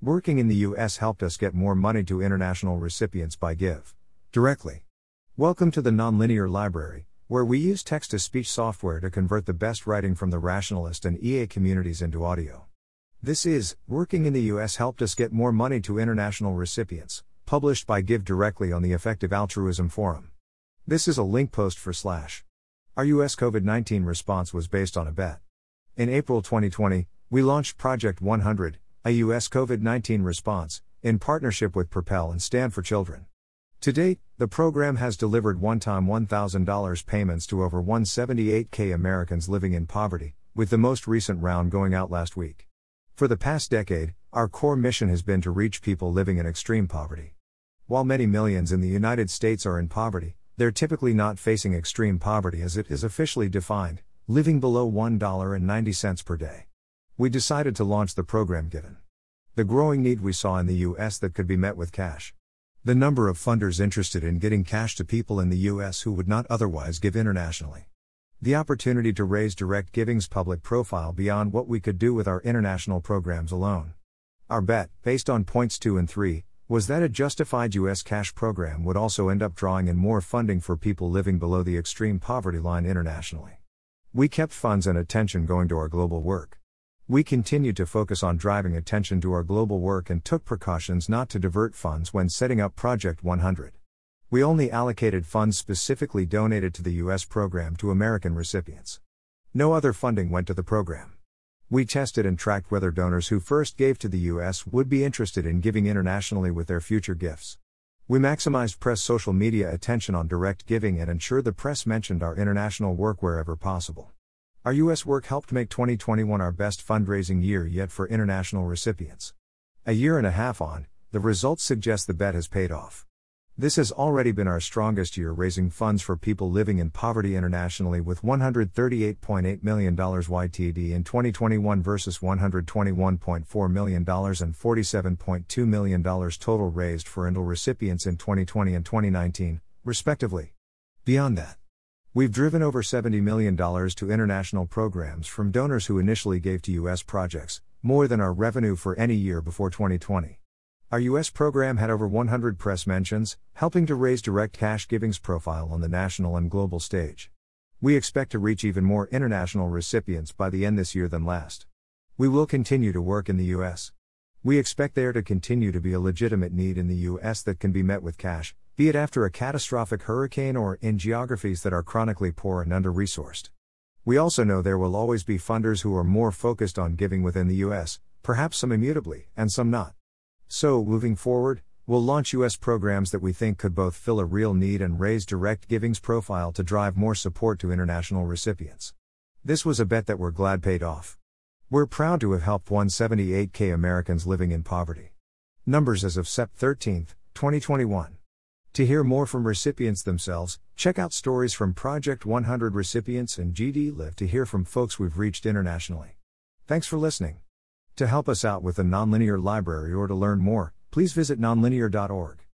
Working in the US helped us get more money to international recipients by Give directly. Welcome to the Nonlinear Library, where we use text to speech software to convert the best writing from the rationalist and EA communities into audio. This is Working in the US helped us get more money to international recipients, published by GiveDirectly on the Effective Altruism Forum. This is a link post for slash. Our US COVID 19 response was based on a bet. In April 2020, we launched Project 100, a US COVID 19 response, in partnership with Propel and Stand for Children. To date, the program has delivered one time $1,000 payments to over 178K Americans living in poverty, with the most recent round going out last week. For the past decade, our core mission has been to reach people living in extreme poverty. While many millions in the United States are in poverty, they're typically not facing extreme poverty as it is officially defined, living below $1.90 per day. We decided to launch the program given the growing need we saw in the US that could be met with cash. The number of funders interested in getting cash to people in the US who would not otherwise give internationally. The opportunity to raise direct giving's public profile beyond what we could do with our international programs alone. Our bet, based on points 2 and 3, was that a justified US cash program would also end up drawing in more funding for people living below the extreme poverty line internationally. We kept funds and attention going to our global work. We continued to focus on driving attention to our global work and took precautions not to divert funds when setting up Project 100. We only allocated funds specifically donated to the U.S. program to American recipients. No other funding went to the program. We tested and tracked whether donors who first gave to the U.S. would be interested in giving internationally with their future gifts. We maximized press social media attention on direct giving and ensured the press mentioned our international work wherever possible. Our U.S. work helped make 2021 our best fundraising year yet for international recipients. A year and a half on, the results suggest the bet has paid off. This has already been our strongest year raising funds for people living in poverty internationally with $138.8 million YTD in 2021 versus $121.4 million and $47.2 million total raised for INDL recipients in 2020 and 2019, respectively. Beyond that, We've driven over $70 million to international programs from donors who initially gave to U.S. projects, more than our revenue for any year before 2020. Our U.S. program had over 100 press mentions, helping to raise direct cash giving's profile on the national and global stage. We expect to reach even more international recipients by the end this year than last. We will continue to work in the U.S. We expect there to continue to be a legitimate need in the U.S. that can be met with cash, be it after a catastrophic hurricane or in geographies that are chronically poor and under resourced. We also know there will always be funders who are more focused on giving within the US, perhaps some immutably, and some not. So, moving forward, we'll launch US programs that we think could both fill a real need and raise direct giving's profile to drive more support to international recipients. This was a bet that we're glad paid off. We're proud to have helped 178k Americans living in poverty. Numbers as of Sept 13, 2021. To hear more from recipients themselves, check out stories from Project 100 recipients and GD Live to hear from folks we've reached internationally. Thanks for listening. To help us out with the Nonlinear Library or to learn more, please visit nonlinear.org.